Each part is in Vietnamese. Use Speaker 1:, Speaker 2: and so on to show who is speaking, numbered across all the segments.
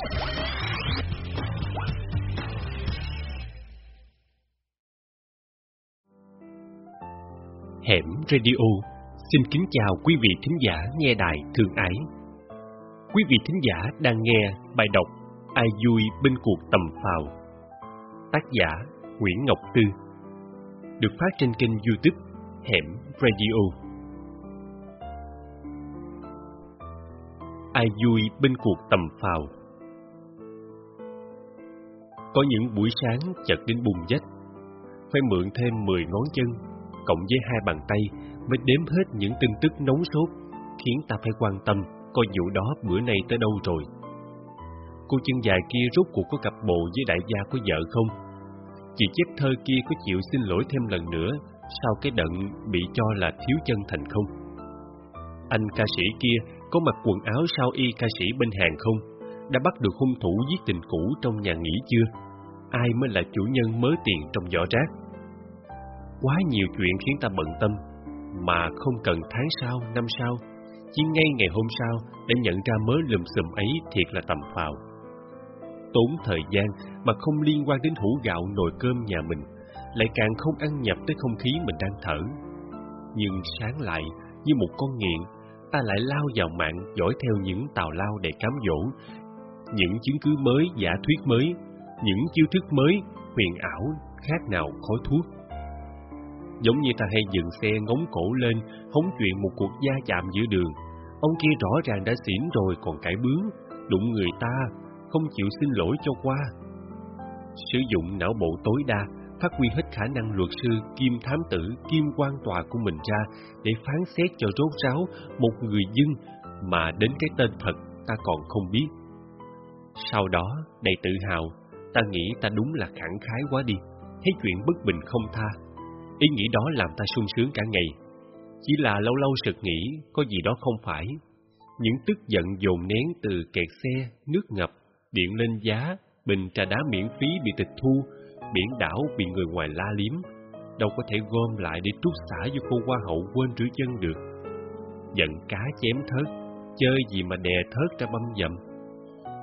Speaker 1: Hẻm Radio xin kính chào quý vị thính giả nghe đài thương ái. Quý vị thính giả đang nghe bài đọc Ai vui bên cuộc tầm phào. Tác giả Nguyễn Ngọc Tư. Được phát trên kênh YouTube Hẻm Radio. Ai vui bên cuộc tầm phào. Có những buổi sáng chợt đến bùng dách, phải mượn thêm 10 ngón chân cộng với hai bàn tay mới đếm hết những tin tức nóng sốt khiến ta phải quan tâm coi vụ đó bữa nay tới đâu rồi. Cô chân dài kia rốt cuộc có cặp bộ với đại gia của vợ không? Chị chép thơ kia có chịu xin lỗi thêm lần nữa sau cái đận bị cho là thiếu chân thành không? Anh ca sĩ kia có mặc quần áo sao y ca sĩ bên hàng không? Đã bắt được hung thủ giết tình cũ trong nhà nghỉ chưa? Ai mới là chủ nhân mớ tiền trong giỏ rác? Quá nhiều chuyện khiến ta bận tâm, mà không cần tháng sau, năm sau, chỉ ngay ngày hôm sau để nhận ra mớ lùm xùm ấy thiệt là tầm phào. Tốn thời gian mà không liên quan đến hũ gạo nồi cơm nhà mình, lại càng không ăn nhập tới không khí mình đang thở. Nhưng sáng lại, như một con nghiện, ta lại lao vào mạng dõi theo những tào lao để cám dỗ, những chứng cứ mới, giả thuyết mới, những chiêu thức mới, huyền ảo, khác nào khói thuốc. Giống như ta hay dừng xe ngóng cổ lên, hóng chuyện một cuộc gia chạm giữa đường. Ông kia rõ ràng đã xỉn rồi còn cãi bướng, đụng người ta, không chịu xin lỗi cho qua. Sử dụng não bộ tối đa, phát huy hết khả năng luật sư, kim thám tử, kim quan tòa của mình ra để phán xét cho rốt ráo một người dân mà đến cái tên thật ta còn không biết. Sau đó, đầy tự hào, ta nghĩ ta đúng là khẳng khái quá đi, thấy chuyện bất bình không tha. Ý nghĩ đó làm ta sung sướng cả ngày. Chỉ là lâu lâu sực nghĩ có gì đó không phải. Những tức giận dồn nén từ kẹt xe, nước ngập, điện lên giá, bình trà đá miễn phí bị tịch thu, biển đảo bị người ngoài la liếm, đâu có thể gom lại để trút xả vô cô hoa hậu quên rửa chân được. Giận cá chém thớt, chơi gì mà đè thớt ra băm dầm.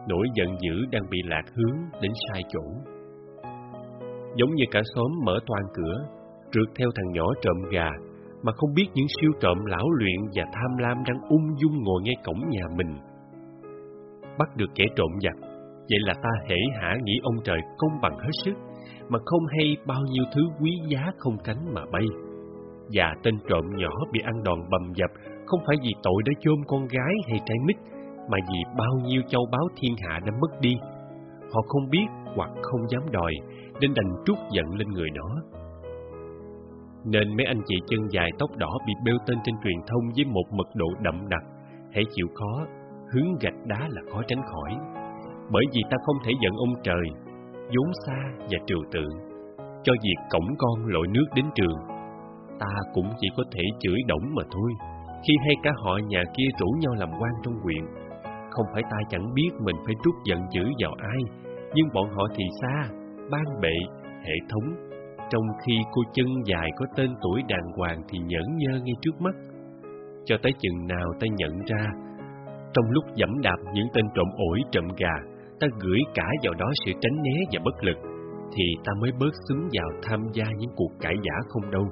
Speaker 1: Nỗi giận dữ đang bị lạc hướng đến sai chỗ. Giống như cả xóm mở toàn cửa, rượt theo thằng nhỏ trộm gà, mà không biết những siêu trộm lão luyện và tham lam đang ung dung ngồi ngay cổng nhà mình. Bắt được kẻ trộm giặc, vậy là ta hễ hả nghĩ ông trời công bằng hết sức, mà không hay bao nhiêu thứ quý giá không cánh mà bay. Và tên trộm nhỏ bị ăn đòn bầm dập không phải vì tội đã chôn con gái hay trái mít, mà vì bao nhiêu châu báu thiên hạ đã mất đi. Họ không biết hoặc không dám đòi, nên đành trút giận lên người nó. Nên mấy anh chị chân dài tóc đỏ bị bêu tên trên truyền thông với một mật độ đậm đặc, hãy chịu khó, hướng gạch đá là khó tránh khỏi. Bởi vì ta không thể giận ông trời, vốn xa và trừu tượng, cho việc cổng con lội nước đến trường. Ta cũng chỉ có thể chửi đổng mà thôi, khi hay cả họ nhà kia rủ nhau làm quan trong huyện. Không phải ta chẳng biết mình phải trút giận dữ vào ai, nhưng bọn họ thì xa, ban bệ, hệ thống trong khi cô chân dài có tên tuổi đàng hoàng thì nhẫn nhơ ngay trước mắt. Cho tới chừng nào ta nhận ra, trong lúc dẫm đạp những tên trộm ổi trộm gà, ta gửi cả vào đó sự tránh né và bất lực, thì ta mới bớt xứng vào tham gia những cuộc cãi giả không đâu.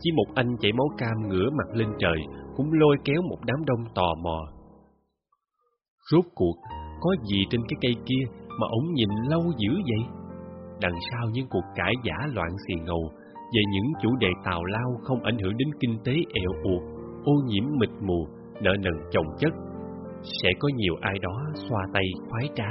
Speaker 1: Chỉ một anh chảy máu cam ngửa mặt lên trời cũng lôi kéo một đám đông tò mò. Rốt cuộc, có gì trên cái cây kia mà ổng nhìn lâu dữ vậy? Đằng sau những cuộc cãi giả loạn xì ngầu về những chủ đề tào lao không ảnh hưởng đến kinh tế eo uột, ô nhiễm mịt mù, nợ nần chồng chất, sẽ có nhiều ai đó xoa tay khoái trá.